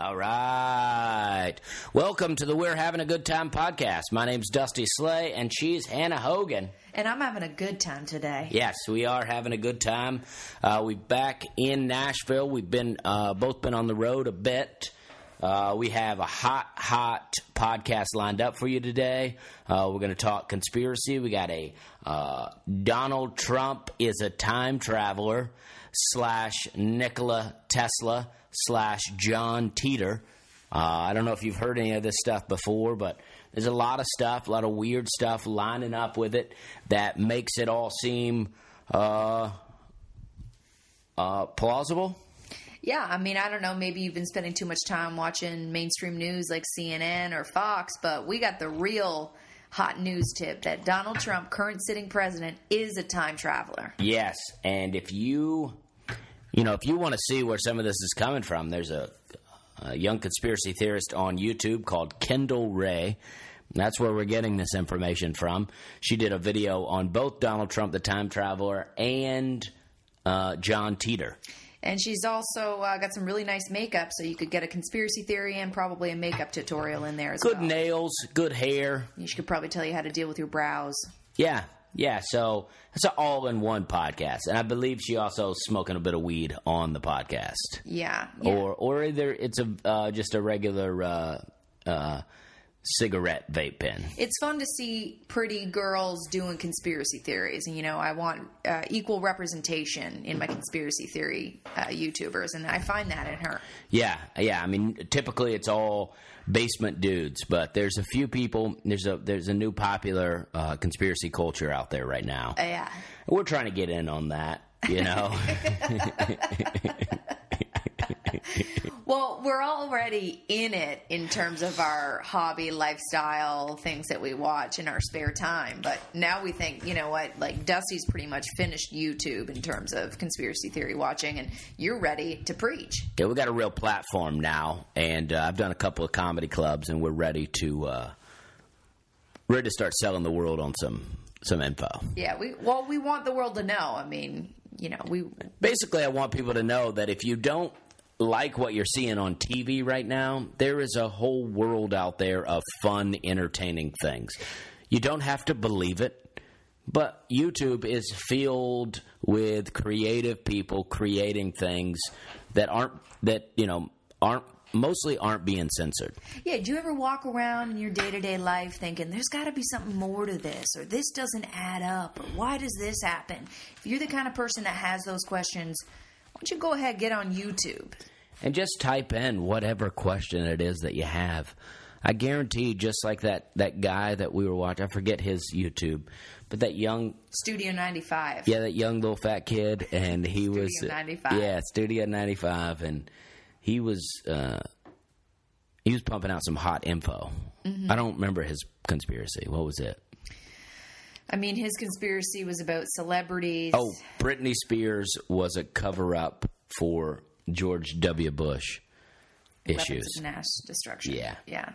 All right. Welcome to the We're Having a Good Time podcast. My name's Dusty Slay, and she's Hannah Hogan. And I'm having a good time today. Yes, we are having a good time. Uh, we're back in Nashville. We've been uh, both been on the road a bit. Uh, we have a hot, hot podcast lined up for you today. Uh, we're going to talk conspiracy. We got a uh, Donald Trump is a time traveler slash Nikola Tesla slash John Titor. Uh, I don't know if you've heard any of this stuff before, but there's a lot of stuff, a lot of weird stuff lining up with it that makes it all seem uh, uh, plausible. Yeah, I mean, I don't know. Maybe you've been spending too much time watching mainstream news like CNN or Fox, but we got the real hot news tip that Donald Trump, current sitting president, is a time traveler. Yes, and if you, you know, if you want to see where some of this is coming from, there's a, a young conspiracy theorist on YouTube called Kendall Rae. That's where we're getting this information from. She did a video on both Donald Trump, the time traveler, and uh, John Titor. And she's also uh, got some really nice makeup, so you could get a conspiracy theory and probably a makeup tutorial in there as Good well. Good nails, good hair. She could probably tell you how to deal with your brows. Yeah, yeah. So it's an all-in-one podcast, and I believe she also smoking a bit of weed on the podcast, Yeah. yeah. or or either it's a uh, just a regular uh, uh, cigarette vape pen. it's fun to see pretty girls doing conspiracy theories and you know i want uh, equal representation in my conspiracy theory uh, youtubers and i find that in her Yeah, yeah. I mean, typically it's all basement dudes, but there's a few people. There's a there's a new popular uh, conspiracy culture out there right now. Yeah We're trying to get in on that. You know, well we're already in it in terms of our hobby lifestyle things that we watch in our spare time. But now we think you know what like dusty's pretty much finished youtube in terms of conspiracy theory watching and you're ready to preach. Yeah, we got a real platform now, and uh, I've done a couple of comedy clubs, and we're ready to uh, ready to start selling the world on some some info. yeah we well we want the world to know. I mean you know we basically, I want people to know that if you don't like what you're seeing on TV right now, there is a whole world out there of fun, entertaining things. You don't have to believe it, but YouTube is filled with creative people creating things that aren't that you know aren't mostly aren't being censored. Yeah, do you ever walk around in your day to day life thinking there's got to be something more to this, or this doesn't add up, or why does this happen? If you're the kind of person that has those questions, why don't you go ahead and get on YouTube? And just type in whatever question it is that you have. I guarantee, just like that that guy that we were watching, I forget his YouTube, but that young, Studio 95. yeah, that young little fat kid, and he was, 95. yeah, Studio ninety five, and he was, uh, he was pumping out some hot info. I don't remember his conspiracy. What was it? I mean, his conspiracy was about celebrities. Oh, Britney Spears was a cover up for George W. Bush issues. of mass destruction. Yeah. Yeah.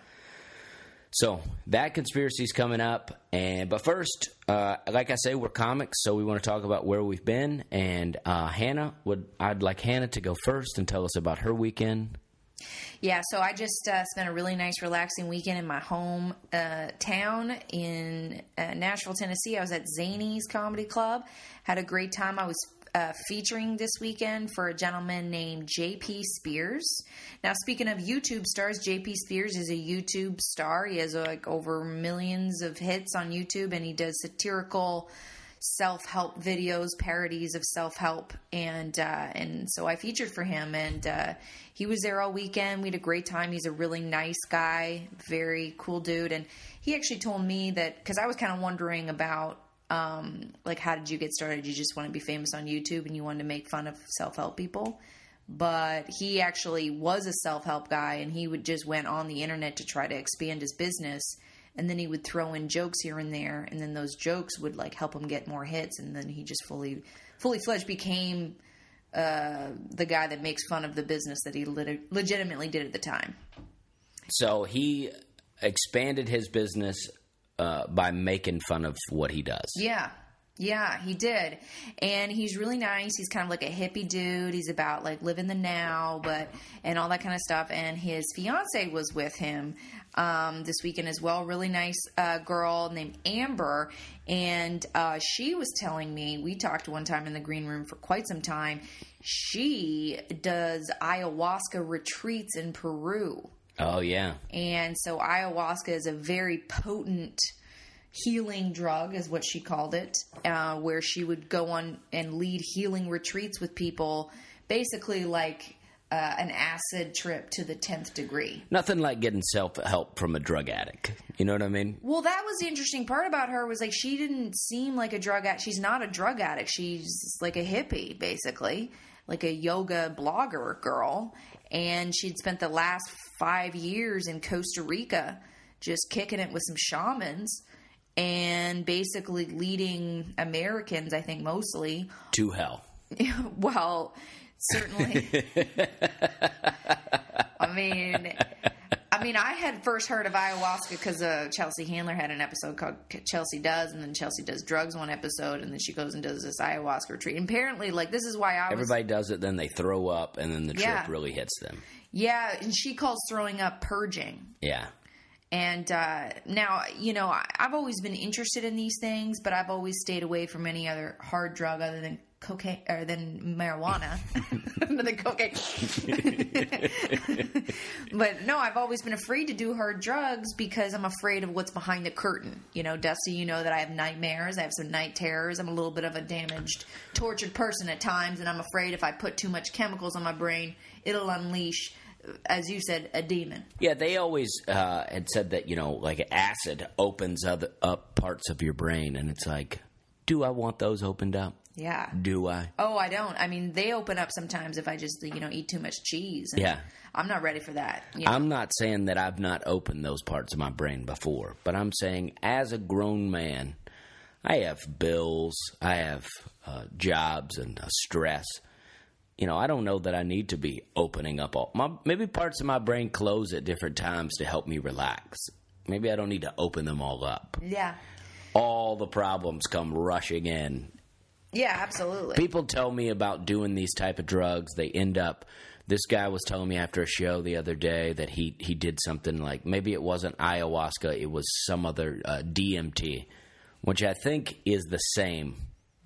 So that conspiracy is coming up, and but first, uh, like I say, we're comics, so we want to talk about where we've been. And uh, Hannah would, I'd like Hannah to go first and tell us about her weekend. Yeah, so I just uh, spent a really nice, relaxing weekend in my home uh, town in uh, Nashville, Tennessee. I was at Zanies Comedy Club. Had a great time. I was uh, featuring this weekend for a gentleman named JP Spears. Now, speaking of YouTube stars, JP Spears is a YouTube star. He has like over millions of hits on YouTube, and he does satirical self-help videos, parodies of self-help, and uh, and so I featured for him, and uh, he was there all weekend. We had a great time. He's a really nice guy, very cool dude, and he actually told me that because I was kind of wondering about um, like how did you get started? You just want to be famous on YouTube and you wanted to make fun of self-help people. But he actually was a self-help guy, and he would just went on the internet to try to expand his business and then he would throw in jokes here and there and then those jokes would like help him get more hits and then he just fully fully fledged became uh, the guy that makes fun of the business that he lit- legitimately did at the time So he expanded his business uh, by making fun of what he does. yeah Yeah, he did. And he's really nice. He's kind of like a hippie dude. He's about like living the now, but and all that kind of stuff. And his fiance was with him um, this weekend as well. Really nice uh, girl named Amber. And uh, she was telling me, we talked one time in the green room for quite some time. She does ayahuasca retreats in Peru. Oh yeah. And so ayahuasca is a very potent healing drug, is what she called it, uh, where she would go on and lead healing retreats with people, basically like uh, an acid trip to the 10th degree. Nothing like getting self help from a drug addict. You know what I mean? Well, that was the interesting part about her was like she didn't seem like a drug addict. She's not a drug addict. She's like a hippie, basically, like a yoga blogger girl. And she'd spent the last five years in Costa Rica just kicking it with some shamans and basically leading Americans, I think mostly, To hell. well, certainly. I mean, I mean, I had first heard of ayahuasca because uh, Chelsea Handler had an episode called Chelsea Does, and then Chelsea does drugs one episode, and then she goes and does this ayahuasca retreat. And apparently, like this is why I was Everybody does it, then they throw up, and then the trip Yeah. really hits them. yeah, and she calls throwing up purging. Yeah. And uh, now, you know, I, I've always been interested in these things, but I've always stayed away from any other hard drug other than cocaine or than marijuana, than cocaine. but no, I've always been afraid to do hard drugs because I'm afraid of what's behind the curtain. You know, Dusty, you know that I have nightmares. I have some night terrors. I'm a little bit of a damaged, tortured person at times, and I'm afraid if I put too much chemicals on my brain, it'll unleash, as you said, a demon. Yeah, they always uh, had said that, you know, like acid opens other, up parts of your brain, and it's like, do I want those opened up? Yeah. Do I? Oh, I don't. I mean, they open up sometimes if I just you know eat too much cheese. Yeah. I'm not ready for that. You know? I'm not saying that I've not opened those parts of my brain before, but I'm saying as a grown man, I have bills, I have uh, jobs and uh, stress. You know, I don't know that I need to be opening up all my maybe parts of my brain close at different times to help me relax. Maybe I don't need to open them all up. yeah. All the problems come rushing in Yeah, absolutely. people tell me about doing these type of drugs they end up this guy was telling me after a show the other day that he he did something like maybe it wasn't ayahuasca it was some other uh, DMT which I think is the same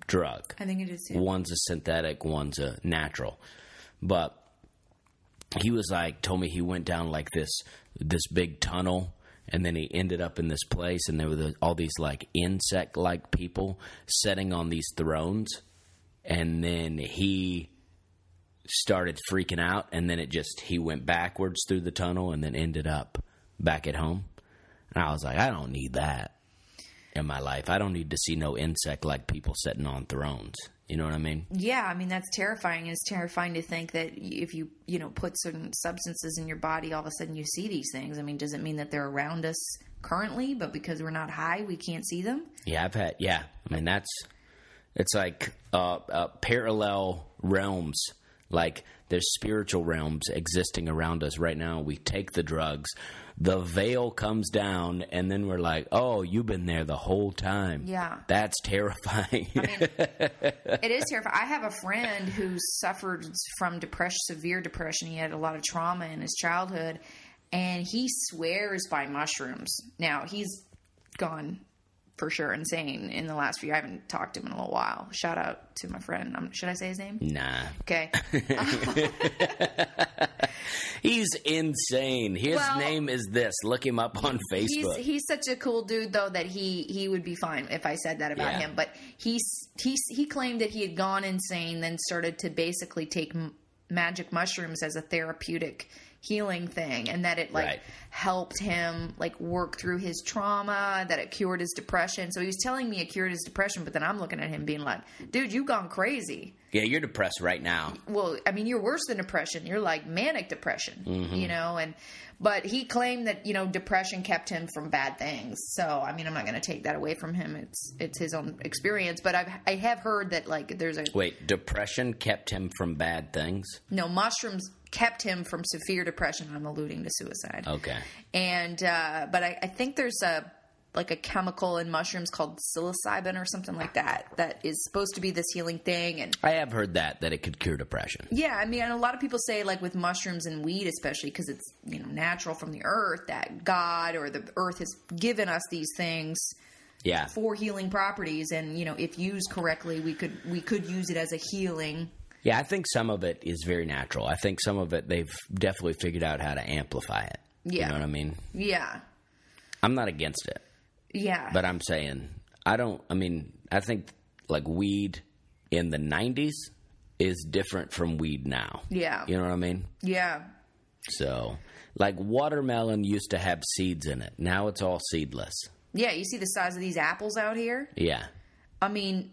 drug I think it is too. one's a synthetic one's a natural but he was like told me he went down like this this big tunnel and then he ended up in this place and there were all these like insect like people sitting on these thrones. And then he started freaking out and then it just he went backwards through the tunnel and then ended up back at home. And i was like i don't need that in my life i don't need to see no insect like people sitting on thrones you know what i mean Yeah, I mean that's terrifying. It's terrifying to think that if you you know put certain substances in your body, all of a sudden you see these things. I mean, does it mean that they're around us currently, but because we're not high, we can't see them? Yeah, I've had. Yeah, I mean that's it's like uh, uh, parallel realms. Like there's spiritual realms existing around us right now. We take the drugs, the veil comes down, and then we're like, "Oh, you've been there the whole time." Yeah. that's terrifying. It is terrifying. I have a friend who suffered from depression, severe depression. He had a lot of trauma in his childhood, and he swears by mushrooms. Now he's gone for sure insane in the last few. I haven't talked to him in a little while. Shout out to my friend. Um, should I say his name? nah, Okay. he's insane. His Well, name is this. Look him up on He's Facebook. he's such a cool dude though that he he would be fine if I said that about Yeah. him. But he's he he claimed that he had gone insane, then started to basically take m- magic mushrooms as a therapeutic healing thing, and that it like Right. helped him like work through his trauma, that it cured his depression. So he was telling me it cured his depression, but then I'm looking at him being like, "Dude, you've gone crazy." yeah, you're depressed right now. well, I mean, you're worse than depression. You're like manic depression, Mm-hmm. you know. And but he claimed that you know depression kept him from bad things. So I mean, I'm not going to take that away from him. It's it's his own experience. But I've I have heard that like there's a Wait, depression kept him from bad things. no mushrooms kept him from severe depression. I'm alluding to suicide. Okay. And uh, but I, I think there's a like a chemical in mushrooms called psilocybin or something like that that is supposed to be this healing thing and I have heard that that it could cure depression. yeah i mean and a lot of people say like with mushrooms and weed especially because it's you know natural from the earth that god or the earth has given us these things Yeah. for healing properties and you know if used correctly we could we could use it as a healing Yeah, I think some of it is very natural. I think some of it they've definitely figured out how to amplify it. Yeah. You know what I mean? yeah I'm not against it, yeah but I'm saying I don't I mean, I think like weed in the 90s is different from weed now. yeah You know what I mean? yeah So, like watermelon used to have seeds in it. Now it's all seedless. yeah you see the size of these apples out here Yeah. I mean,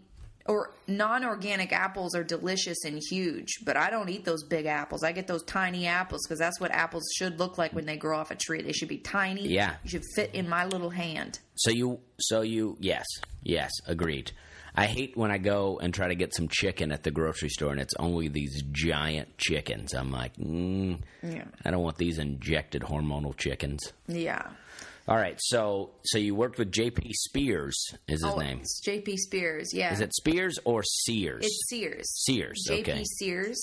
or non-organic apples are delicious and huge, but I don't eat those big apples. I get those tiny apples because that's what apples should look like when they grow off a tree. They should be tiny. Yeah. you should fit in my little hand. So you, so you, yes, yes, agreed. I hate when I go and try to get some chicken at the grocery store and it's only these giant chickens. I'm like, mm, Yeah, I don't want these injected hormonal chickens. yeah. All right, so so you worked with J.P. Spears, is his Oh, name? It's J.P. Spears. Yeah, Is it Spears or Sears? It's Sears. Sears, J.P. okay. Sears.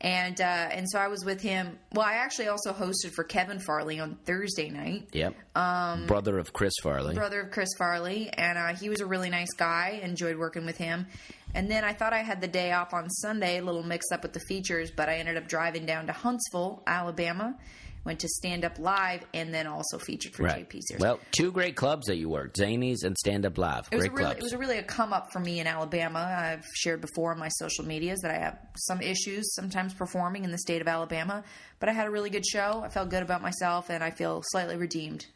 And uh, and so I was with him. Well, I actually also hosted for Kevin Farley on Thursday night. Yep. Um, Brother of Chris Farley. brother of Chris Farley, and uh, he was a really nice guy. Enjoyed working with him. And then I thought I had the day off on Sunday, a little mixed up with the features, but I ended up driving down to Huntsville, Alabama. Went to Stand Up Live, and then also featured for Right. JP Sears. Well, two great clubs that you worked, Zanies and Stand Up Live. it was a really, clubs. it was a really a come up for me in Alabama. I've shared before on my social medias that I have some issues sometimes performing in the state of Alabama, but I had a really good show. I felt good about myself, and I feel slightly redeemed.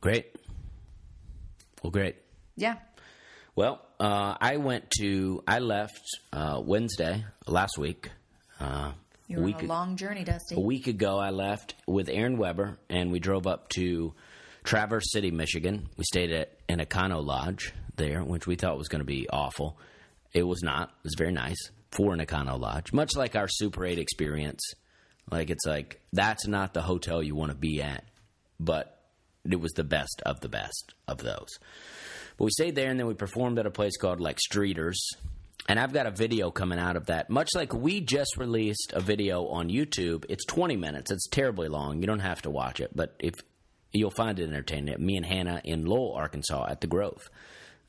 great. Well, great. Yeah, Well, uh, I went to, I left uh, Wednesday last week. Uh, you a were week, on a long journey, Dusty. a week ago, I left with Aaron Weber, and we drove up to Traverse City, Michigan. We stayed at an Econo Lodge there, which we thought was going to be awful. It was not. It was very nice for an Econo Lodge, much like our Super 8 experience. Like, it's like, that's not the hotel you want to be at, but it was the best of the best of those. But we stayed there and then we performed at a place called like Streeters. And I've got a video coming out of that. Much like we just released a video on YouTube. It's 20 minutes. It's terribly long. You don't have to watch it, but if you'll find it entertaining. Me and Hannah in Lowell, Arkansas at the Grove.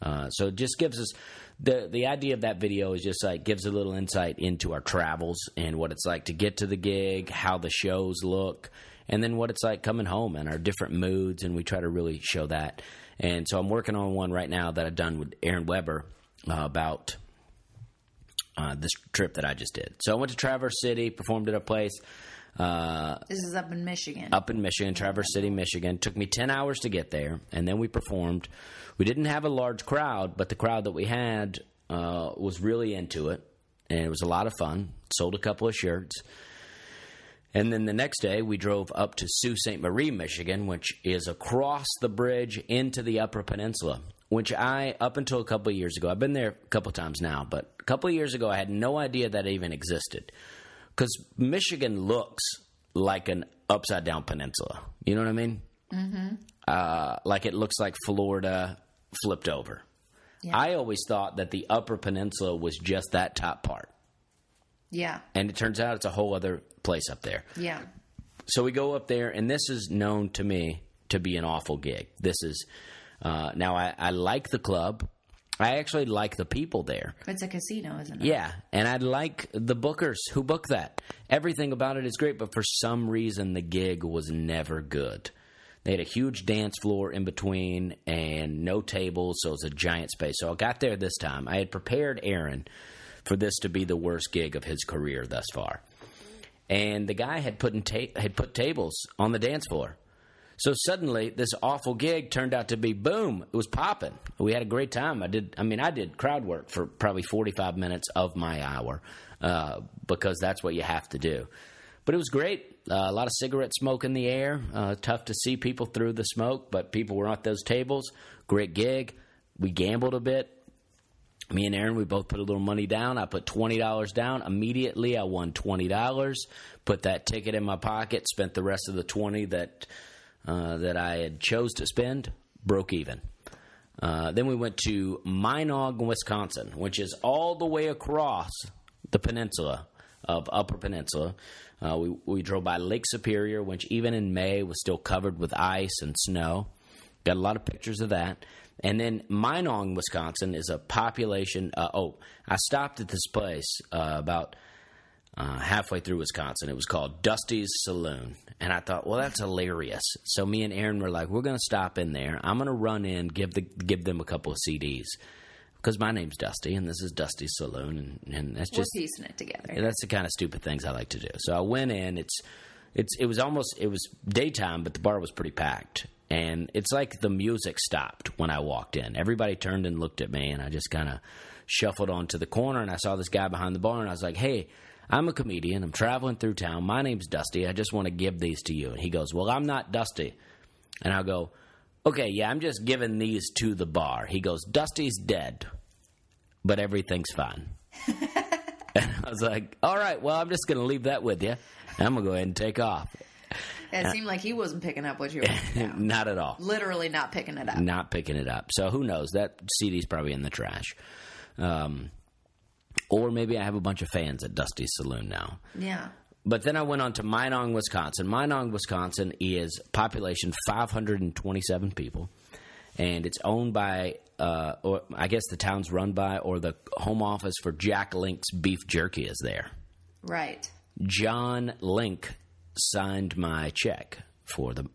Uh, so it just gives us the the idea of that video is just like gives a little insight into our travels and what it's like to get to the gig, how the shows look, and then what it's like coming home and our different moods. And we try to really show that. And so I'm working on one right now that I've done with Aaron Weber uh, about uh, this trip that I just did. So I went to Traverse City, performed at a place uh, this is up in Michigan. up in Michigan, Traverse City, Michigan. Took me 10 hours to get there, and then we performed. We didn't have a large crowd, but the crowd that we had uh, was really into it, and it was a lot of fun. Sold a couple of shirts. And then the next day, we drove up to Sault Ste. Marie, Michigan, which is across the bridge into the Upper Peninsula. Which I, up until a couple of years ago, I've been there a couple of times now, but a couple of years ago, I had no idea that it even existed. Because Michigan looks like an upside down peninsula. You know what I mean? Mm-hmm. Uh, like it looks like Florida flipped over. I always thought that the Upper Peninsula was just that top part. yeah, And it turns out it's a whole other place up there. yeah. So we go up there, and this is known to me to be an awful gig. This is uh, now I, I like the club. I actually like the people there. It's a casino, isn't it? Yeah, and I like the bookers who book that. Everything about it is great, but for some reason the gig was never good. They had a huge dance floor in between and no tables, so it was a giant space. So I got there this time. I had prepared Aaron for this to be the worst gig of his career thus far. And the guy had put in ta- had put tables on the dance floor. So suddenly, this awful gig turned out to be boom. It was popping. We had a great time. I did. I mean, I did crowd work for probably forty five minutes of my hour uh, because that's what you have to do. But it was great. Uh, a lot of cigarette smoke in the air. Uh, tough to see people through the smoke, but people were at those tables. Great gig. We gambled a bit. Me and Aaron, we both put a little money down. I put twenty dollars down. Immediately, I won twenty dollars. Put that ticket in my pocket. Spent the rest of the twenty that uh, that I had chose to spend. Broke even. Uh, then we went to Minong, Wisconsin, which is all the way across the peninsula of Upper Peninsula. Uh, we, we drove by Lake Superior, which even in May was still covered with ice and snow. Got a lot of pictures of that. And then Minong, Wisconsin is a population. Uh, oh, I stopped at this place uh, about uh, halfway through Wisconsin. It was called Dusty's Saloon. And I thought, well, that's hilarious. So me and Aaron were like, we're going to stop in there. I'm going to run in, give the give them a couple of CDs because my name's Dusty and this is Dusty's Saloon, and, and that's just We're piecing it together. that's the kind of stupid things I like to do. So I went in. It's it's it was almost it was daytime, but the bar was pretty packed, and it's like the music stopped when I walked in. Everybody turned and looked at me, and I just kind of shuffled onto the corner, and I saw this guy behind the bar, and I was like, "Hey." I'm a comedian. I'm traveling through town. My name's Dusty. I just want to give these to you. And he goes, Well, I'm not Dusty. And I'll go, Okay, yeah, I'm just giving these to the bar. He goes, Dusty's dead, but everything's fine. and I was like, All right, well, I'm just going to leave that with you. I'm going to go ahead and take off. It seemed like he wasn't picking up what you were. Not at all. Literally not picking it up. Not picking it up. So who knows? That CD's probably in the trash. Um, or maybe I have a bunch of fans at Dusty's Saloon now. Yeah. But then I went on to Minong, Wisconsin. Minong, Wisconsin is population 527 people, and it's owned by, uh, or I guess the town's run by, or the home office for Jack Link's Beef Jerky is there. Right. John Link signed my check for them,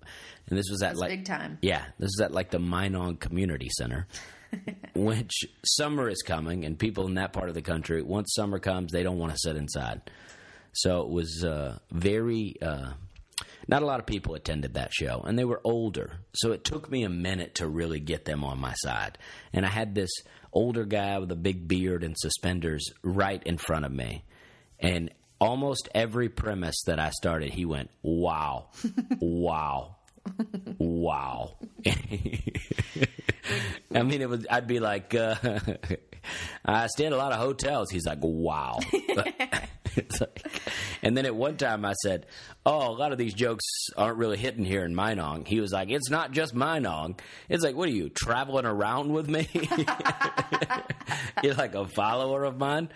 and this was at like big time. Yeah, this is at like the Minong Community Center. which summer is coming, and people in that part of the country, once summer comes, they don't want to sit inside. So it was uh, very. Uh, not a lot of people attended that show, and they were older. So it took me a minute to really get them on my side. And I had this older guy with a big beard and suspenders right in front of me. And almost every premise that I started, he went, Wow, wow, wow. I mean, it was. I'd be like, uh, I stay at a lot of hotels. He's like, wow. Like- and then at one time I said, "Oh, a lot of these jokes aren't really hitting here in Minong." He was like, "It's not just Minong. It's like, what are you traveling around with me? You're like a follower of mine."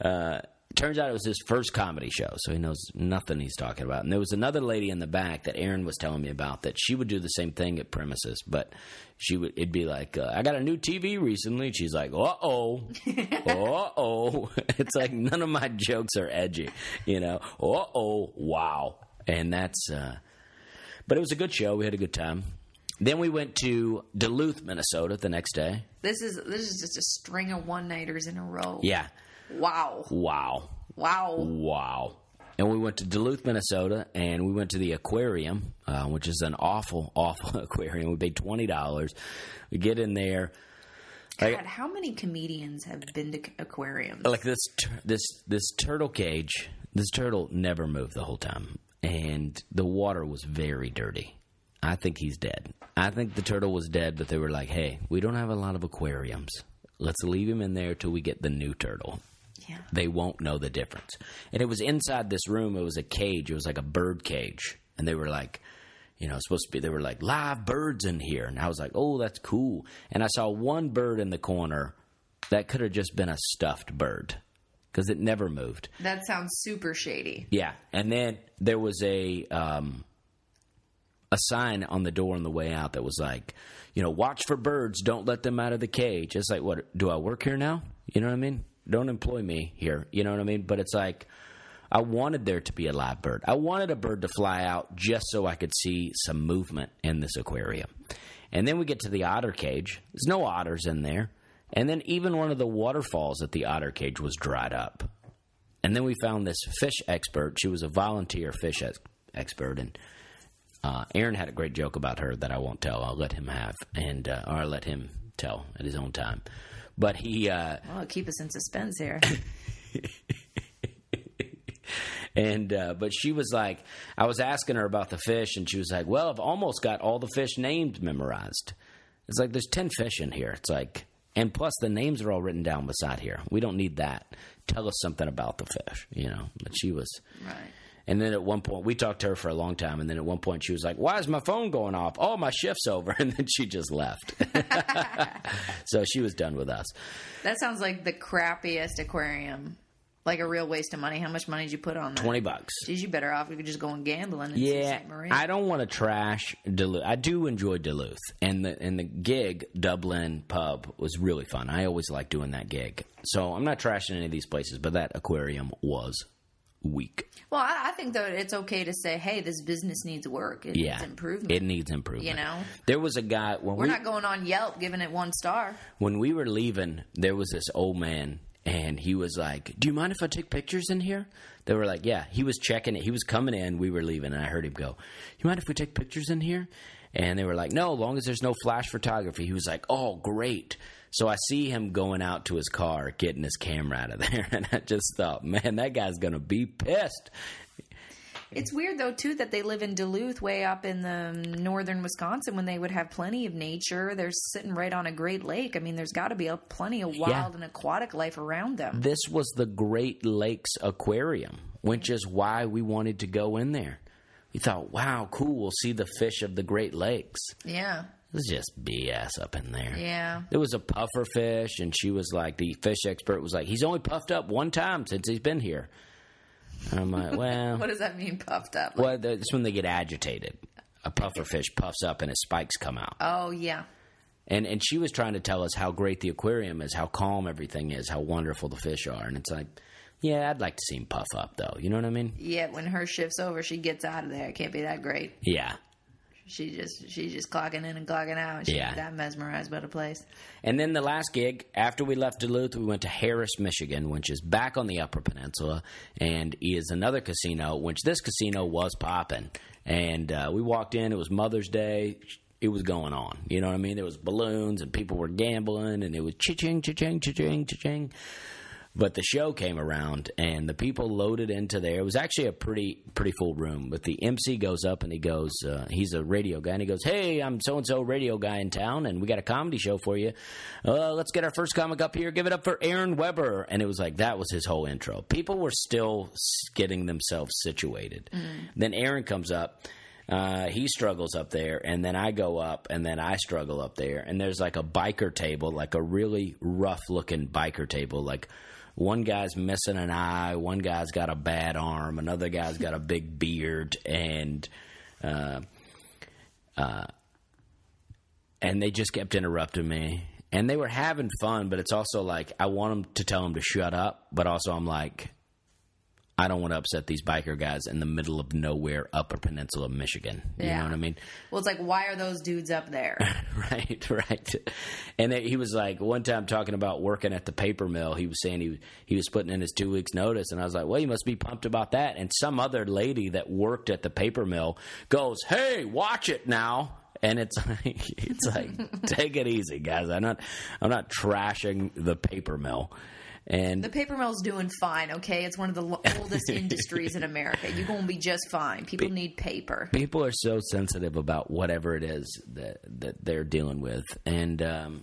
Uh, turns out it was his first comedy show, so he knows nothing he's talking about. And there was another lady in the back that Aaron was telling me about that she would do the same thing at premises, but she would it'd be like, uh, "I got a new TV recently." She's like, "Uh oh, uh oh." It's like none of my jokes are edgy, you know. Uh oh, wow, and that's. Uh, but it was a good show. We had a good time. Then we went to Duluth, Minnesota, the next day. This is this is just a string of one nighters in a row. Yeah, Wow. wow. Wow. Wow. And we went to Duluth, Minnesota, and we went to the aquarium, uh, which is an awful, awful aquarium. We paid twenty dollars. We get in there, God, how many comedians have been to aquariums? like this, tur- this, this turtle cage. This turtle never moved the whole time, and the water was very dirty. I think he's dead. I think the turtle was dead, but they were like, "Hey, we don't have a lot of aquariums. Let's leave him in there till we get the new turtle." Yeah. they won't know the difference. And it was inside this room. It was a cage. It was like a bird cage. And they were like, you know, supposed to be, they were like, live birds in here. And I was like, oh, that's cool. And I saw one bird in the corner that could have just been a stuffed bird because it never moved. That sounds super shady. Yeah. And then there was a, um, a sign on the door on the way out that was like, you know, watch for birds. Don't let them out of the cage. It's like, what? Do I work here now? You know what I mean? Don't employ me here. You know what I mean? But it's like, I wanted there to be a live bird. I wanted a bird to fly out just so I could see some movement in this aquarium. And then we get to the otter cage. There's no otters in there. And then even one of the waterfalls at the otter cage was dried up. And then we found this fish expert. She was a volunteer fish ex- expert, and uh, Aaron had a great joke about her that I won't tell. I'll let him have, and uh, or I'll let him tell at his own time. But he uh, Oh, keep us in suspense here. and uh, but she was like, I was asking her about the fish, and she was like, "Well, I've almost got all the fish names memorized." It's like there's ten fish in here. It's like, and plus the names are all written down beside here. We don't need that. Tell us something about the fish, you know. But she was, right. And then at one point, we talked to her for a long time. And then at one point, she was like, Why is my phone going off? Oh, my shift's over. And then she just left. so she was done with us. That sounds like the crappiest aquarium. Like a real waste of money. How much money did you put on that? 20 bucks. Geez, you better off. You could just go and gambling. In Yeah, Sault Ste. Marie. I don't want to trash Duluth. I do enjoy Duluth, and the and the gig Dublin pub was really fun. I always like doing that gig, so I'm not trashing any of these places, but that aquarium was weak. Well, I, I think though it's okay to say, "Hey, this business needs work. It Yeah, needs improvement." It needs improvement. You know? there was a guy when We're we not going on Yelp giving it one star. when we were leaving. There was this old man, and he was like, "Do you mind if I take pictures in here?" They were like, "Yeah." He was checking it. He was coming in. We were leaving, and I heard him go, "You mind if we take pictures in here?" And they were like, "No, as long as there's no flash photography." He was like, "Oh, great." So I see him going out to his car, getting his camera out of there, and I just thought, man, that guy's gonna be pissed. It's weird though too that they live in Duluth, way up in the northern Wisconsin, when they would have plenty of nature. They're sitting right on a Great Lake. I mean, there's got to be a, plenty of wild and aquatic life around them. This was the Great Lakes Aquarium, which is why we wanted to go in there. We thought, wow, cool, we'll see the fish of the Great Lakes. Yeah, It was just BS up in there. yeah. There was a puffer fish, and she was like, the fish expert was like, he's only puffed up one time since he's been here. And I'm like, well, What does that mean, puffed up? well, that's when they get agitated. A puffer fish puffs up and his spikes come out. Oh yeah, And and she was trying to tell us how great the aquarium is, how calm everything is, how wonderful the fish are. And it's like, yeah, I'd like to see him puff up though. You know what I mean? yeah. When her shift's over, she gets out of there. It can't be that great. Yeah. She just she's just clocking in and clocking out. She's Yeah. that mesmerized by the place. And then the last gig, after we left Duluth, we went to Harris, Michigan, which is back on the Upper Peninsula, and is another casino, which this casino was popping. And uh, we walked in, it was Mother's Day. It was going on. You know what I mean? There was balloons, and people were gambling, and it was cha-ching, cha-ching, cha-ching, cha-ching. But the show came around and the people loaded into there. It was actually a pretty pretty full room. But the MC goes up and he goes, uh, he's a radio guy, and he goes, "Hey, I'm so and so radio guy in town, and we got a comedy show for you. Uh, let's get our first comic up here. Give it up for Aaron Weber." And it was like that was his whole intro. People were still getting themselves situated. Then Aaron comes up. Uh, he struggles up there, and then I go up, and then I struggle up there, and there's like a biker table, like a really rough looking biker table, like one guy's missing an eye, one guy's got a bad arm, another guy's got a big beard, and uh, uh, and they just kept interrupting me. And they were having fun, but it's also like I want them to tell them to shut up, but also I'm like, I don't want to upset these biker guys in the middle of nowhere, Upper Peninsula, of Michigan. You Yeah. know what I mean? Well, it's like why are those dudes up there? right, right. And he was like one time talking about working at the paper mill. He was saying he he was putting in his two weeks notice, and I was like, well, you must be pumped about that. And some other lady that worked at the paper mill goes, "Hey, watch it now." And it's like it's like take it easy, guys. I'm not I'm not trashing the paper mill. And The paper mill's doing fine, okay? It's one of the oldest industries in America. You're going to be just fine. People need paper. people are so sensitive about whatever it is that that they're dealing with and um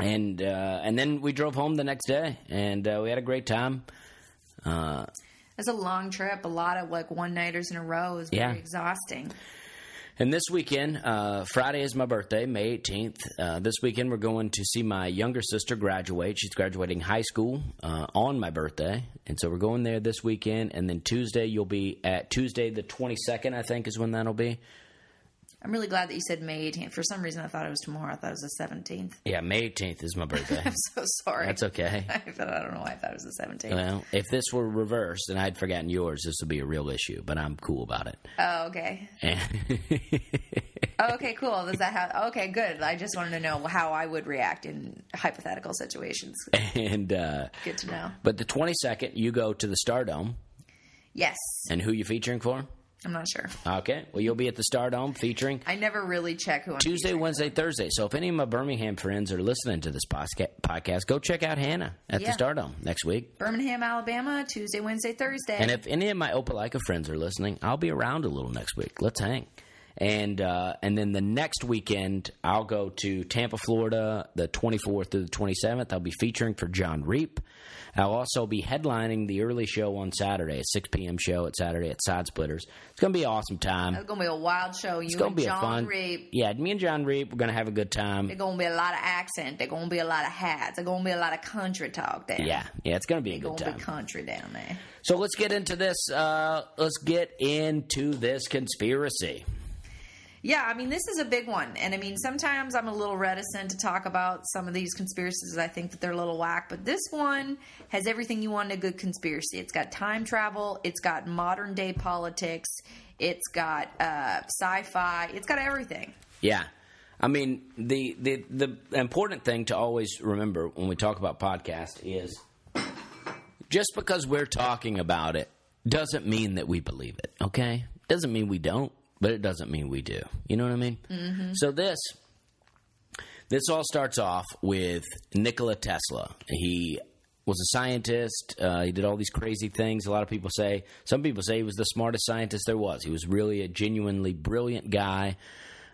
and uh and then we drove home the next day and uh, we had a great time uh It's a long trip, a lot of like one nighters in a row. is very Yeah. exhausting. And this weekend uh friday is my birthday may 18th uh this weekend we're going to see my younger sister graduate. She's graduating high school uh on my birthday. And so we're going there this weekend. And then tuesday you'll be at tuesday the 22nd i think is when that'll be I'm really glad that you said May 18th. For some reason, I thought it was tomorrow. I thought it was the 17th. yeah may 18th is my birthday I'm so sorry. that's okay I, thought, I don't know why I thought it was the 17th. Well, if this were reversed and I'd forgotten yours, this would be a real issue. But I'm cool about it. oh, okay. Oh, okay, cool. Does that have? Okay, good. I just wanted to know how I would react in hypothetical situations. and uh, Good to know. but the 22nd, you go to the Stardome, Yes, and who you featuring for? I'm not sure. Okay, well you'll be at the Stardome featuring I never really check who I'm Tuesday, featuring. Wednesday, Thursday. So if any of my Birmingham friends are listening to this podcast, go check out Hannah at Yeah. the Stardome next week. Birmingham, Alabama, Tuesday, Wednesday, Thursday. And if any of my Opelika friends are listening, I'll be around a little next week. Let's hang. And uh, and then the next weekend, I'll go to Tampa, Florida, the 24th through the 27th. I'll be featuring for John Reep. I'll also be headlining the early show on Saturday, a 6 p.m. show at Saturday at Side Splitters. It's going to be an awesome time. It's gonna be a wild show. You It's going and to be John a fun. Reep. Yeah, me and John Reep, we're going to have a good time. There's gonna be a lot of accent. There's gonna be a lot of hats. There's gonna be a lot of country talk there. Yeah, yeah, it's going to be a There's good time. be country down there. So let's get into this. Uh, let's get into this conspiracy. Yeah, I mean, this is a big one. And I mean, sometimes I'm a little reticent to talk about some of these conspiracies. I think that they're a little whack. But this one has everything you want in a good conspiracy. It's got time travel, it's got modern day politics, it's got uh, sci fi, it's got everything. Yeah. I mean, the, the the important thing to always remember when we talk about podcast is just because we're talking about it doesn't mean that we believe it. Okay, doesn't mean we don't, but it doesn't mean we do. You know what I mean? Mm-hmm. So this this all starts off with Nikola Tesla. He was a scientist. Uh, he did all these crazy things. A lot of people say, some people say he was the smartest scientist there was. He was really a genuinely brilliant guy,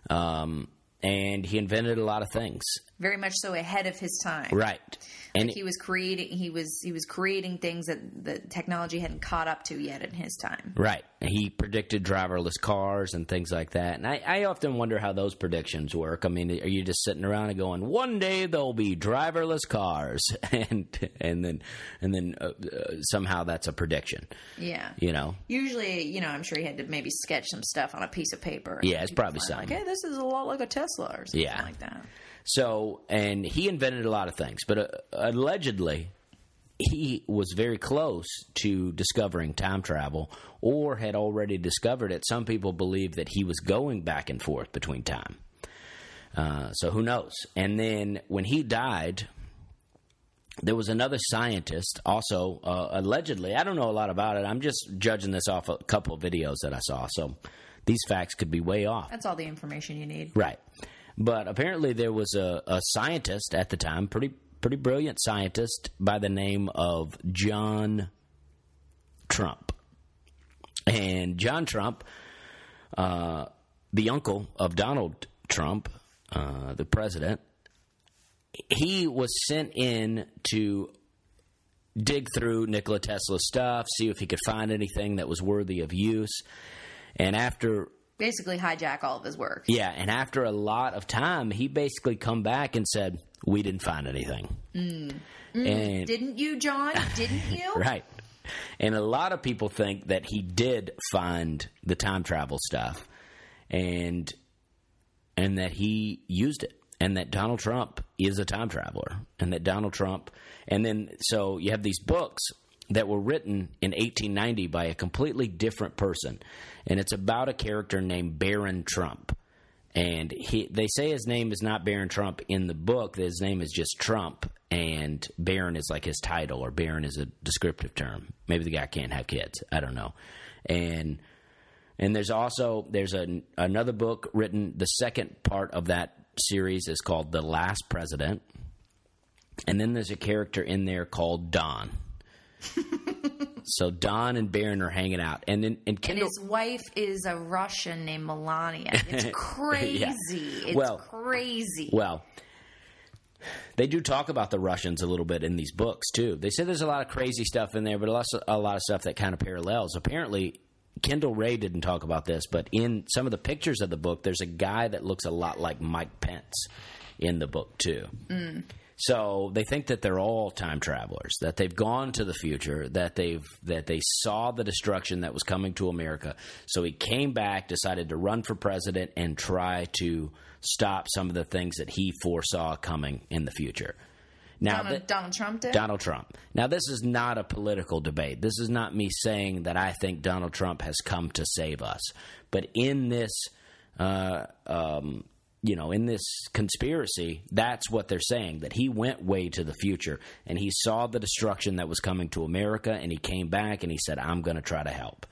um, and he invented a lot of things. Very much so ahead of his time. Right, and He was creating. He was he was creating things that the technology hadn't caught up to yet in his time. Right. He predicted driverless cars and things like that. And I, I often wonder how those predictions work. I mean, are you just sitting around and going, "One day there'll be driverless cars," and and then and then uh, uh, somehow that's a prediction, Yeah. you know? Usually, you know, I'm sure he had to maybe sketch some stuff on a piece of paper. Yeah, it's probably something. Like, hey, this is a lot like a Tesla or something Yeah. like that. So, and he invented a lot of things, but uh, allegedly, he was very close to discovering time travel or had already discovered it. Some people believe that he was going back and forth between time. Uh, so, who knows? And then when he died, there was another scientist also uh, allegedly i don't know a lot about it i'm just judging this off a couple of videos that i saw so these facts could be way off That's all the information you need. Right. But apparently there was a, a scientist at the time, pretty pretty brilliant scientist by the name of John Trump. And John Trump, uh, the uncle of Donald Trump, uh, the president, he was sent in to dig through Nikola Tesla's stuff, see if he could find anything that was worthy of use. And after Basically, hijack all of his work. yeah, and after a lot of time, he basically come back and said, "We didn't find anything." Mm. Mm. And Didn't you, John? Didn't you? right, and a lot of people think that he did find the time travel stuff, and and that he used it, and that Donald Trump is a time traveler, and that Donald Trump, and then so you have these books that were written in 1890 by a completely different person, and it's about a character named Baron Trump. And he, they say his name is not Baron Trump in the book. His name is just Trump, and Baron is like his title, or Baron is a descriptive term. Maybe the guy can't have kids. I don't know. And and there's also there's a, another book written. The second part of that series is called The Last President, and then there's a character in there called Don. so Don and Baron are hanging out, and then and And his wife is a Russian named Melania. It's crazy. It's Well- crazy. Well, they do talk about the Russians a little bit in these books too. They say there's a lot of crazy stuff in there, but a lot of stuff that kind of parallels. Apparently, Kendall Rae didn't talk about this, but in some of the pictures of the book, there's a guy that looks a lot like Mike Pence in the book too. Mm. So they think that they're all time travelers, that they've gone to the future, that they've that they saw the destruction that was coming to America. So he came back, decided to run for president and try to stop some of the things that he foresaw coming in the future. Now, Donald, Donald Trump did? Donald Trump. Now, this is not a political debate. This is not me saying that I think Donald Trump has come to save us. But in this, uh, um, you know, in this conspiracy, that's what they're saying that he went way to the future and he saw the destruction that was coming to America and he came back and he said, I'm going to try to help.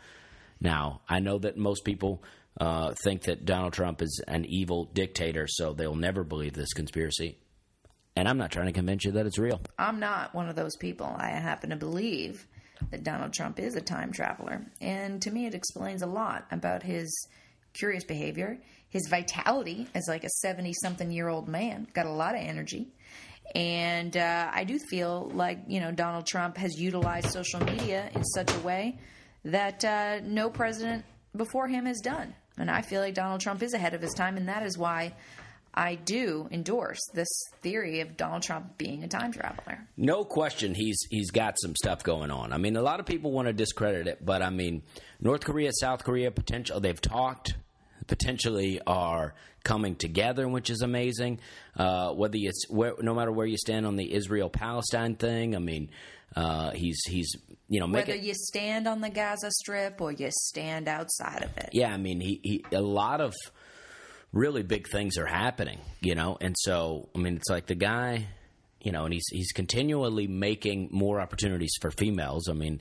Now, I know that most people uh, think that Donald Trump is an evil dictator, so they'll never believe this conspiracy. And I'm not trying to convince you that it's real. I'm not one of those people. I happen to believe that Donald Trump is a time traveler. And to me, it explains a lot about his curious behavior. His vitality as like a 70 something year old man, got a lot of energy. And uh, I do feel like, you know, Donald Trump has utilized social media in such a way that uh, no president before him has done. And I feel like Donald Trump is ahead of his time, and that is why I do endorse this theory of Donald Trump being a time traveler. No question, he's he's got some stuff going on. I mean, a lot of people want to discredit it, but I mean, North Korea, South Korea, potential they've talked, potentially are coming together, which is amazing. Uh, whether it's where, no matter where you stand on the Israel Palestine thing, I mean, uh, he's he's you know whether you stand on the Gaza Strip or you stand outside of it. Yeah, I mean, he, he a lot of really big things are happening, you know, and so I mean, it's like the guy, you know, and he's he's continually making more opportunities for females. I mean,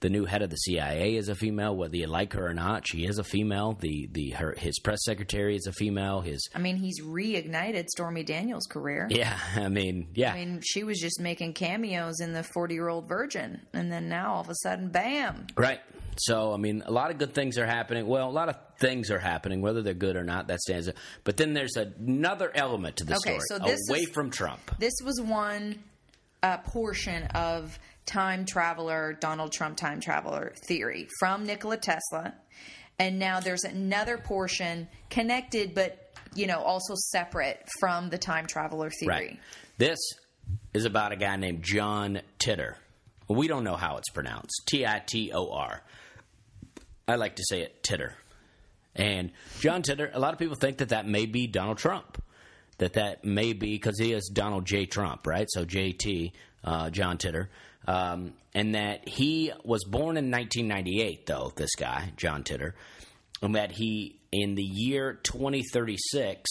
the new head of the CIA is a female, whether you like her or not. She is a female. The the her his press secretary is a female. His I mean, he's reignited Stormy Daniels' career. yeah, I mean, yeah, I mean, she was just making cameos in the 40 year old virgin, and then now all of a sudden, bam. Right. So, I mean, a lot of good things are happening. Well, a lot of things are happening, whether they're good or not, that stands. Up. But then there's another element to the Okay, story so this away is- from Trump. This was one uh, portion of time traveler, Donald Trump time traveler theory from Nikola Tesla. And now there's another portion connected, but, you know, also separate from the time traveler theory. Right. This is about a guy named John Titor. We don't know how it's pronounced. T I T O R. I like to say it Titter. And John Titter, a lot of people think that that may be Donald Trump. That that may be because he is Donald J. Trump, right? So JT, uh, John Titter. Um, and that he was born in 1998, though, this guy, John Titter. And that he, in the year 2036,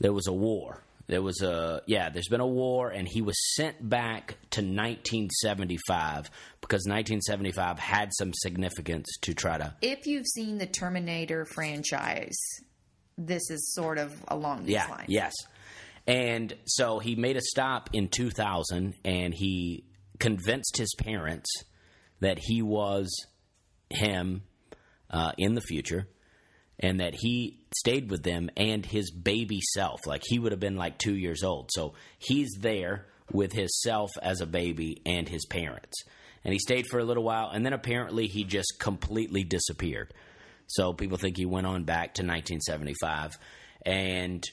there was a war. There was a yeah. There's been a war, and he was sent back to 1975 because 1975 had some significance to try to If you've seen the Terminator franchise, this is sort of along these yeah lines. yes. And so he made a stop in 2000, and he convinced his parents that he was him uh, in the future and that he stayed with them and his baby self. Like he would have been like two years old. So he's there with his self as a baby and his parents. And he stayed for a little while, and then apparently he just completely disappeared. So people think he went on back to 1975. And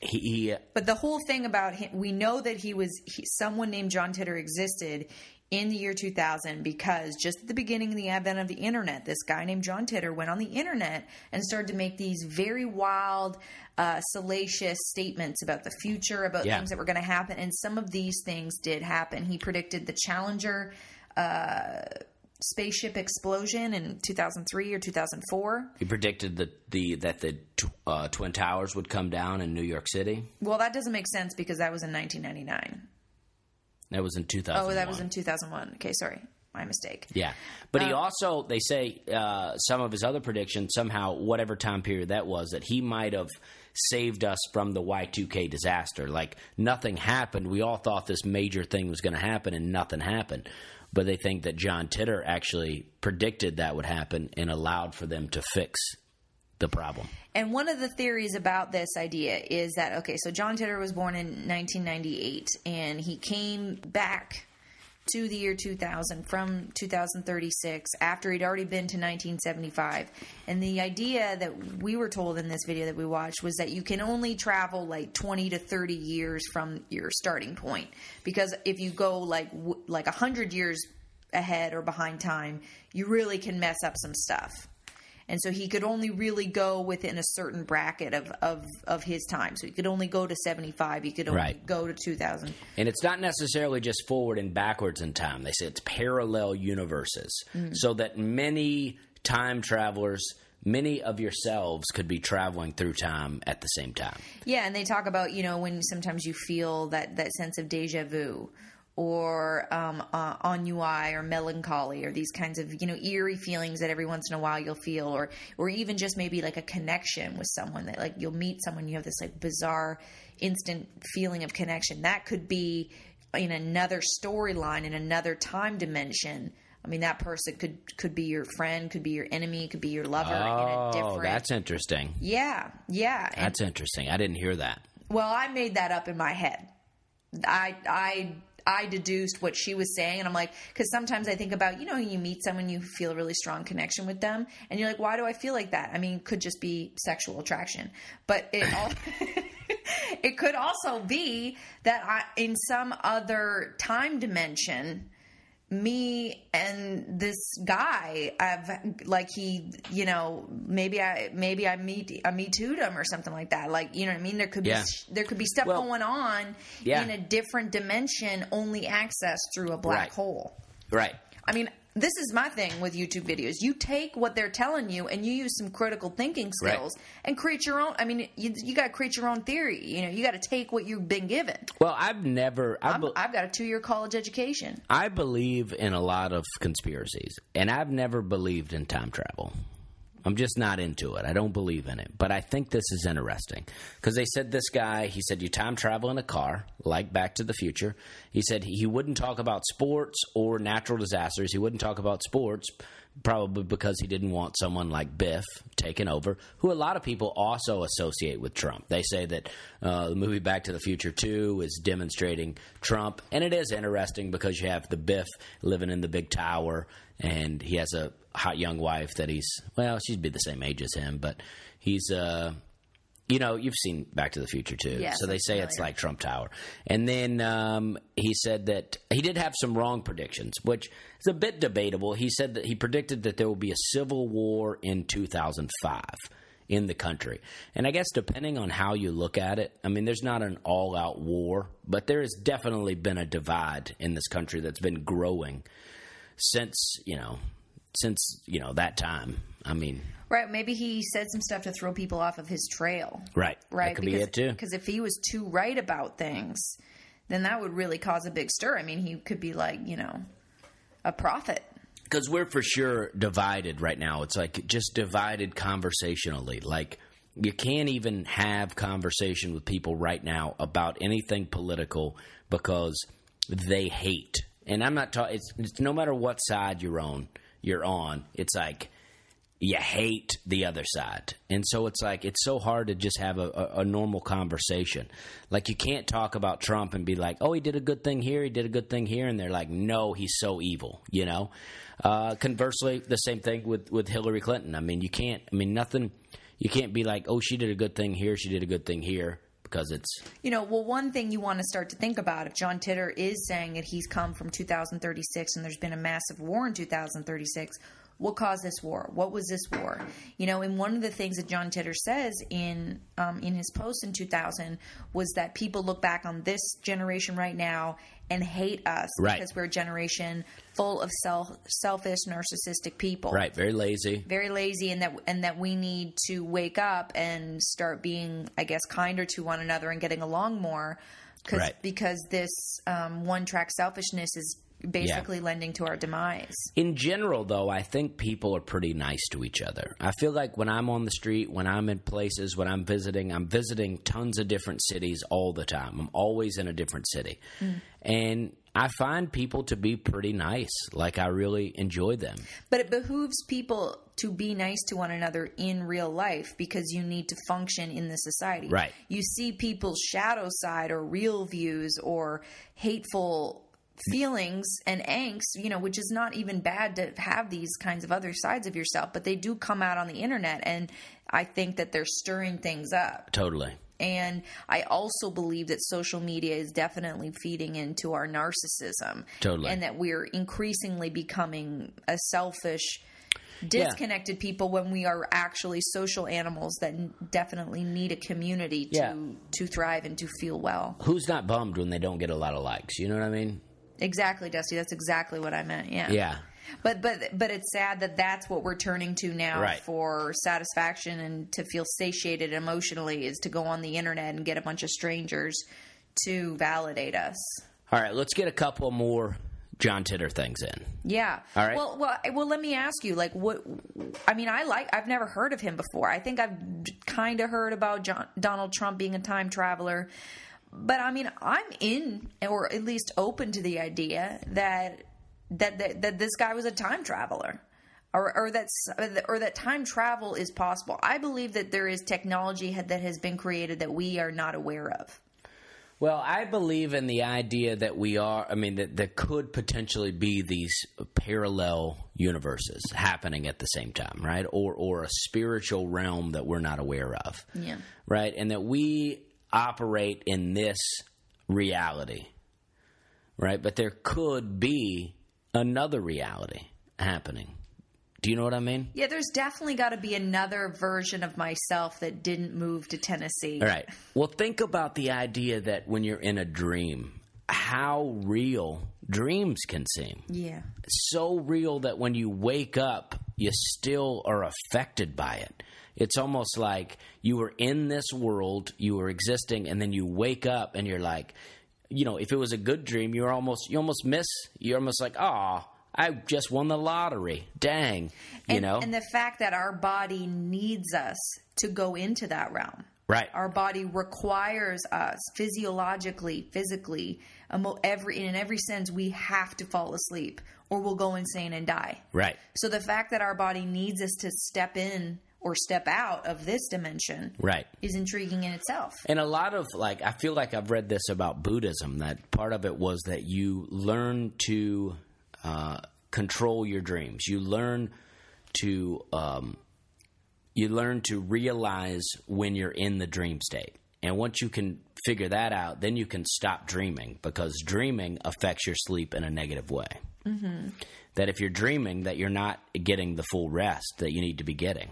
he, he But the whole thing about him, we know that he was he, someone named John Titter existed in the year 2000 because just at the beginning of the advent of the internet, this guy named John Titter went on the internet and started to make these very wild, uh, salacious statements about the future, about Yeah. things that were going to happen. And some of these things did happen. He predicted the Challenger. Uh, spaceship explosion in 2003 or 2004 he predicted that the that the uh, twin towers would come down in New York City. well that doesn't make sense because that was in 1999 That was in 2000. oh that was in 2001 okay sorry my mistake Yeah, but he Um, also they say uh, some of his other predictions somehow whatever time period that was that he might have saved us from the Y2K disaster. Like nothing happened. We all thought this major thing was going to happen and nothing happened. But they think that John Titter actually predicted that would happen and allowed for them to fix the problem. And one of the theories about this idea is that okay, so John Titter was born in 1998, and he came back to the year 2000 from 2036 after he'd already been to 1975. And the idea that we were told in this video that we watched was that you can only travel like 20 to 30 years from your starting point because if you go like like 100 years ahead or behind time, you really can mess up some stuff. And so he could only really go within a certain bracket of, of, of his time. So he could only go to 75. He could only Right. go to 2000. And it's not necessarily just forward and backwards in time. They say it's parallel universes. Mm-hmm. So that many time travelers, many of yourselves could be traveling through time at the same time. Yeah, and they talk about, you know, when sometimes you feel that, that sense of deja vu or um, uh, ennui or melancholy or these kinds of, you know, eerie feelings that every once in a while you'll feel or, or even just maybe like a connection with someone that like you'll meet someone, you have this like bizarre instant feeling of connection. That could be in another storyline, in another time dimension I mean, that person could could be your friend, could be your enemy, could be your lover in a Oh, different. that's interesting. yeah, yeah. And- That's interesting. I didn't hear that. well, I made that up in my head. I I I deduced what she was saying, and I'm like, because sometimes I think about, you know, you meet someone, you feel a really strong connection with them, and you're like, why do I feel like that? I mean, it could just be sexual attraction, but it all. it could also be that I, in some other time dimension, me and this guy i've like he you know maybe i maybe i meet i me too'd him or something like that like you know what i mean there could Yeah. be there could be stuff Well, going on yeah. in a different dimension only accessed through a black Right. hole Right. i mean this is my thing with youtube videos you take what they're telling you and you use some critical thinking Right. skills and create your own i mean you, you got to create your own theory you know you got to take what you've been given Well, I've never. I, be- i've got a two-year college education I believe in a lot of conspiracies, and I've never believed in time travel. I'm just not into it. I don't believe in it. But I think this is interesting because they said this guy, he said, you time travel in a car, like Back to the Future. He said he wouldn't talk about sports or natural disasters. He wouldn't talk about sports, probably because he didn't want someone like Biff taking over, who a lot of people also associate with Trump. They say that uh, the movie Back to the Future 2 is demonstrating Trump. And it is interesting because you have the Biff living in the big tower, and he has a hot young wife that he's, well, she'd be the same age as him, but he's, uh, you know, you've seen Back to the Future too. Yes, so they say it's like Trump Tower. And then um, he said that he did have some wrong predictions, which is a bit debatable. He said that he predicted that there will be a civil war in 2005 in the country. And I guess depending on how you look at it, I mean, there's not an all out war, but there has definitely been a divide in this country that's been growing since, you know, since, you know, that time. I mean, Right. Maybe he said some stuff to throw people off of his trail. right. Right. That could because, be it too. Because if he was too right about things, then that would really cause a big stir. I mean, he could be like, you know, a prophet. because we're for sure divided right now. It's like just divided conversationally. Like you can't even have conversation with people right now about anything political because they hate. And I'm not talking. It's, it's no matter what side you're on. You're on. It's like you hate the other side. And so it's like it's so hard to just have a, a, a normal conversation. Like you can't talk about Trump and be like, "Oh, he did a good thing here, he did a good thing here," and they're like, "No, he's so evil," you know. Uh, conversely, the same thing with with Hillary Clinton. I mean, you can't. I mean, nothing. You can't be like, "Oh, she did a good thing here, she did a good thing here," because it's You know, well, one thing you want to start to think about if John Titter is saying that he's come from 2036 and there's been a massive war in 2036, what caused this war? What was this war? You know, and one of the things that John Titter says in um, in his post in 2000 was that people look back on this generation right now and hate us Right. because we're a generation full of self, selfish, narcissistic people right, very lazy. very lazy and that and that we need to wake up and start being i guess kinder to one another and getting along more cause, Right. because this um, one track selfishness is basically lending to our demise. In general though i think people are pretty nice to each other. I feel like when i'm on the street when i'm in places when i'm visiting i'm visiting tons of different cities all the time. I'm always in a different city. Mm. And i find people to be pretty nice. Like i really enjoy them. But it behooves people to be nice to one another in real life because you need to function in the society. Right. you see people's shadow side or real views or hateful feelings and angst, you know, which is not even bad to have these kinds of other sides of yourself, but they do come out on the internet and I think that they're stirring things up. totally And I also believe that social media is definitely feeding into our narcissism. Totally. And that we're increasingly becoming a selfish, disconnected people when we are actually social animals that definitely need a community to Yeah. to thrive and to feel well. who's not bummed when they don't get a lot of likes you know what i mean Exactly, Dusty. That's exactly what I meant. Yeah. yeah But but but it's sad that that's what we're turning to now Right. for satisfaction and to feel satiated emotionally is to go on the internet and get a bunch of strangers to validate us. all right let's get a couple more john titter things in Yeah. All right. Well, well, well. Let me ask you, like, what? I mean, I like. I've never heard of him before. I think I've kind of heard about John, Donald Trump being a time traveler, but I mean, I'm in, or at least open to the idea that that that, that this guy was a time traveler. Or, or that's or that time travel is possible. I believe that there is technology that has been created that we are not aware of. Well, I believe in the idea that we are, I mean, that there could potentially be these parallel universes happening at the same time, right? Or, or a spiritual realm that we're not aware of. Yeah. Right? And that we operate in this reality, right? But there could be another reality happening. Do you know what I mean? Yeah, there's definitely got to be another version of myself that didn't move to Tennessee. All right. Well, think about the idea that when you're in a dream, how real dreams can seem. Yeah. So real that when you wake up, you still are affected by it. It's almost like you were in this world, you were existing, and then you wake up and you're like, you know, if it was a good dream, you're almost you almost miss. You're almost like, ah, I just won the lottery. Dang, you and, know. And the fact that our body needs us to go into that realm. Right. Our body requires us physiologically, physically, every in every sense we have to fall asleep or we'll go insane and die. right. So the fact that our body needs us to step in or step out of this dimension Right. is intriguing in itself. And a lot of like, I feel like I've read this about Buddhism that part of it was that you learn to uh, control your dreams. You learn to um, you learn to realize when you're in the dream state. And once you can figure that out, then you can stop dreaming because dreaming affects your sleep in a negative way. Mm-hmm. That if you're dreaming, that you're not getting the full rest that you need to be getting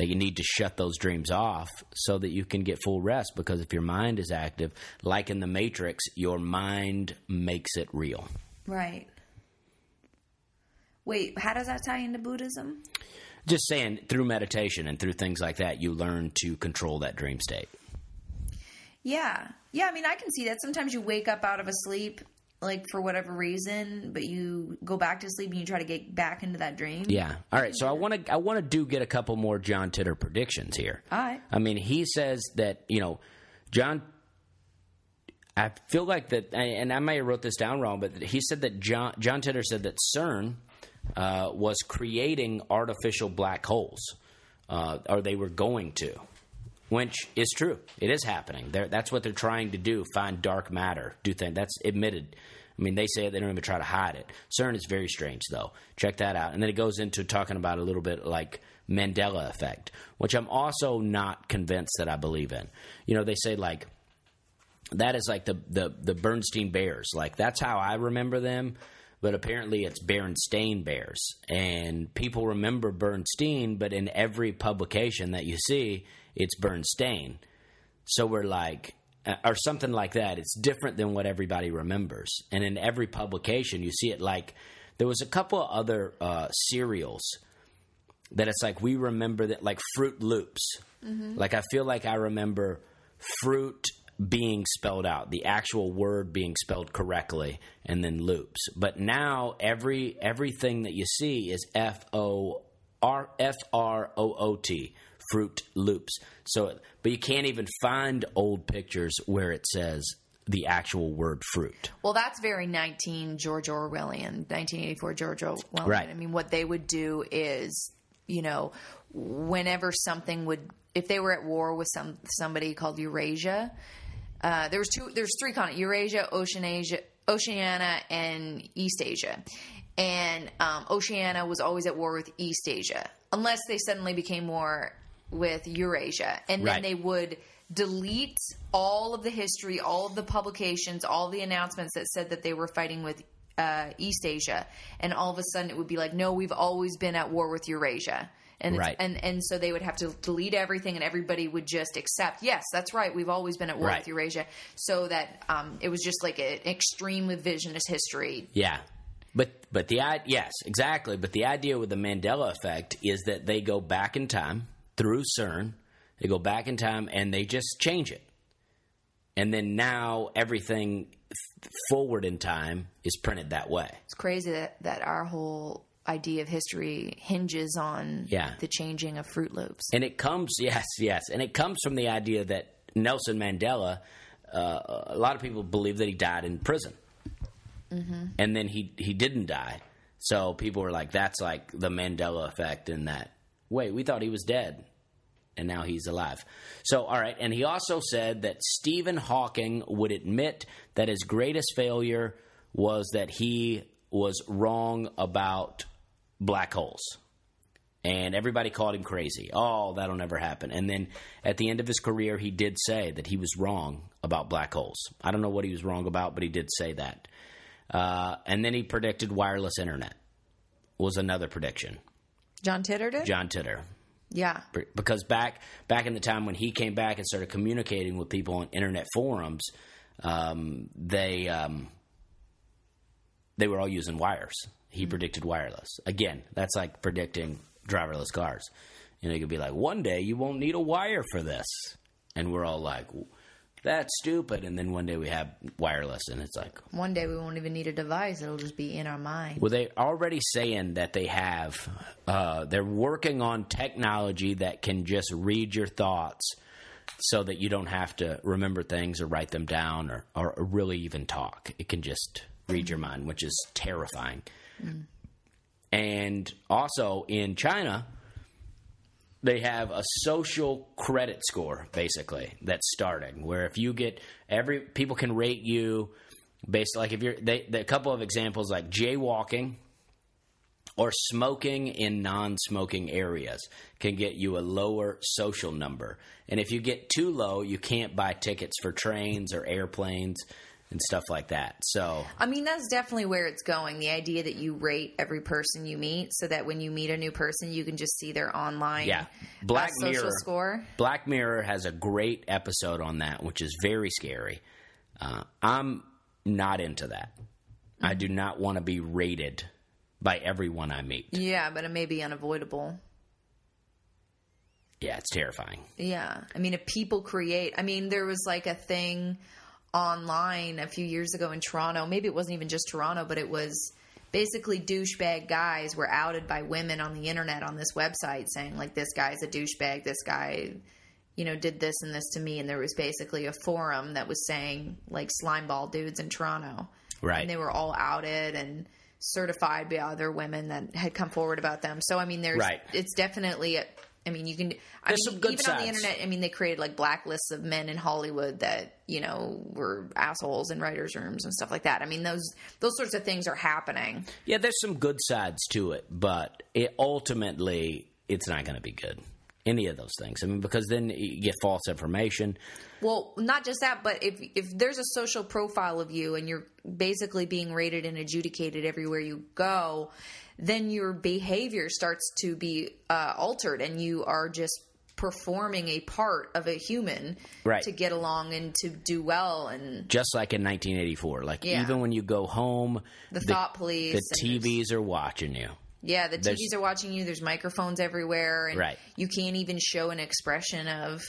that you need to shut those dreams off so that you can get full rest because if your mind is active like in the matrix your mind makes it real Right. Wait, how does that tie into Buddhism? just saying through meditation and through things like that you learn to control that dream state Yeah. Yeah, I mean, I can see that. Sometimes you wake up out of a sleep, like for whatever reason, but you go back to sleep and you try to get back into that dream. yeah all right so i want to i want to do get a couple more john titter predictions here All right. i mean he says that you know john I feel like that, and I may have wrote this down wrong, but he said that John, John Titter said that CERN uh, was creating artificial black holes, uh, or they were going to, which is true. It is happening. They're, that's what they're trying to do: find dark matter. Do things. That's admitted. I mean, they say it, they don't even try to hide it. CERN is very strange, though. Check that out. And then it goes into talking about a little bit like Mandela effect, which I'm also not convinced that I believe in. You know, they say like that is like the, the the Bernstein Bears. Like that's how I remember them. But apparently it's Bernstein Bears, and people remember Bernstein. But in every publication that you see, it's Bernstein. So we're like, uh, or something like that. It's different than what everybody remembers. And in every publication, you see it like there was a couple of other uh, cereals that it's like we remember that like Fruit Loops. Like I feel like I remember fruit being spelled out, the actual word being spelled correctly, and then loops. But now every everything that you see is F O R F R O O T. Fruit Loops. So, but you can't even find old pictures where it says the actual word fruit. Well, that's very 19 George Orwellian, 1984 George Orwellian. Right. I mean, what they would do is, you know, whenever something would, if they were at war with some somebody called Eurasia, uh, there was two, there's three continents: Eurasia, Oceanasia, Oceania, and East Asia. And um, Oceania was always at war with East Asia, unless they suddenly became war with Eurasia, and then Right. they would delete all of the history, all of the publications, all the announcements that said that they were fighting with uh, East Asia, and all of a sudden it would be like, no, we've always been at war with Eurasia. And, Right. and and so they would have to delete everything, and everybody would just accept. Yes, that's right. We've always been at war Right. with Eurasia. So that um, it was just like an extreme revisionist history. Yeah. But but the yes, exactly. But the idea with the Mandela effect is that they go back in time through CERN. They go back in time and they just change it. And then now everything forward in time is printed that way. It's crazy that that our whole idea of history hinges on Yeah. the changing of Fruit Loops. And it comes, yes, yes, and it comes from the idea that Nelson Mandela. Uh, a lot of people believe that he died in prison, and then he he didn't die. So people were like, "That's like the Mandela effect." In that, wait, we thought he was dead, and now he's alive. So, all right, and he also said that Stephen Hawking would admit that his greatest failure was that he was wrong about black holes and everybody called him crazy. Oh, that'll never happen. And then at the end of his career, he did say that he was wrong about black holes. I don't know what he was wrong about, but he did say that. Uh, and then he predicted wireless internet was another prediction. John Titter did? John Titter, Yeah. because back back in the time when he came back and started communicating with people on internet forums, um, they um, they were all using wires. He predicted wireless. Again, that's like predicting driverless cars. You know, you could be like, one day you won't need a wire for this, and we're all like, that's stupid. And then one day we have wireless, and it's like, One day we won't even need a device. It'll just be in our mind. well, they're already saying that they have. Uh, they're working on technology that can just read your thoughts, so that you don't have to remember things or write them down or, or really even talk. It can just read your mind, which is terrifying. And also in China, they have a social credit score basically that's starting where if you get every people can rate you based like if you're they, they a couple of examples like jaywalking or smoking in non-smoking areas can get you a lower social number. And if you get too low you can't buy tickets for trains or airplanes and stuff like that so I mean, that's definitely where it's going. The idea that you rate every person you meet so that when you meet a new person, you can just see their online Yeah. uh, Black social Mirror. score. Black Mirror has a great episode on that, which is very scary. Uh, I'm not into that. I do not want to be rated by everyone I meet. Yeah, but it may be unavoidable. Yeah, it's terrifying. Yeah. I mean, if people create, I mean, there was like a thing online a few years ago in Toronto. Maybe it wasn't even just Toronto, but it was basically douchebag guys were outed by women on the internet on this website saying, like, this guy's a douchebag, this guy, you know, did this and this to me. And there was basically a forum that was saying, like, slimeball dudes in Toronto. Right. And they were all outed and certified by other women that had come forward about them. So I mean, there's Right. it's definitely. I mean, you can. I There's mean, some good even on the internet. I mean, they created like blacklists of men in Hollywood that you know were assholes in writers' rooms and stuff like that. I mean, those those sorts of things are happening. Yeah, there's some good sides to it, but it ultimately it's not going to be good. Any of those things. I mean, because then you get false information. Well, not just that, but if if there's a social profile of you and you're basically being rated and adjudicated everywhere you go, then your behavior starts to be uh, altered, and you are just performing a part of a human Right. to get along and to do well and Just like in 1984. Like, Yeah. even when you go home, the, thought police the TVs are watching you. Yeah, the There's- TVs are watching you. There's microphones everywhere, and Right. you can't even show an expression of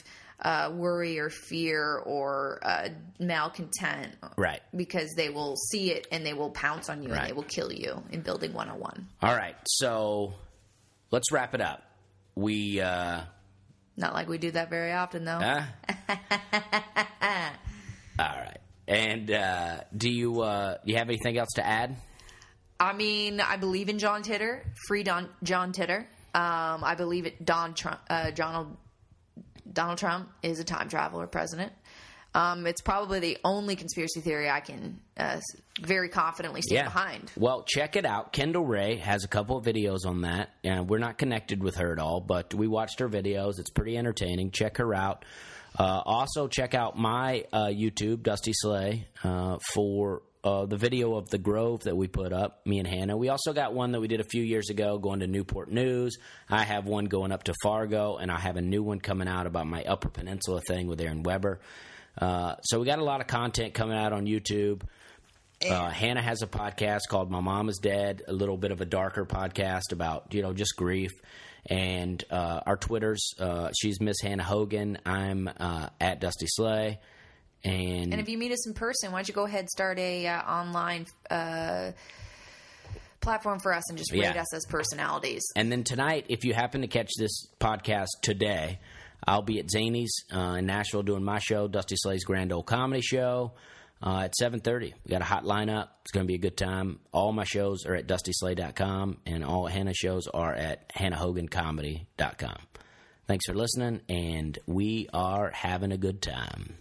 uh, worry or fear or uh, malcontent, Right. Because they will see it and they will pounce on you Right. and they will kill you in Building 101. All right, so let's wrap it up. We uh, Not like we do that very often, though. huh? all right, and uh, do you uh, do you have anything else to add? I mean, I believe in John Titter, free Don, John Titter. Um, I believe it. Don Trump, uh, Donald Donald Trump is a time traveler president. Um, it's probably the only conspiracy theory I can uh, very confidently stand behind. Well, check it out. Kendall Rae has a couple of videos on that. And we're not connected with her at all, but we watched her videos. It's pretty entertaining. Check her out. Uh, also, check out my uh, YouTube, Dusty Slay, uh, for uh, the video of the Grove that we put up, me and Hannah. We also got one that we did a few years ago going to Newport News. I have one going up to Fargo, and I have a new one coming out about my Upper Peninsula thing with Aaron Weber. Uh, so we got a lot of content coming out on YouTube. Uh, Hannah has a podcast called My Mom Is Dead, a little bit of a darker podcast about you know just grief. And uh, our Twitters, uh, she's Miss Hannah Hogan. I'm uh, at Dusty Slay. And, And if you meet us in person, why don't you go ahead and start a uh, online uh, platform for us and just rate Yeah. us as personalities? and then tonight, if you happen to catch this podcast today, I'll be at Zanies uh, in Nashville doing my show, Dusty Slay's Grand Old Comedy Show. uh, at 7.30. We got a hot lineup. It's going to be a good time. All my shows are at dustyslay.com, and all Hannah shows are at hannahhogancomedy.com. Thanks for listening, and we are having a good time.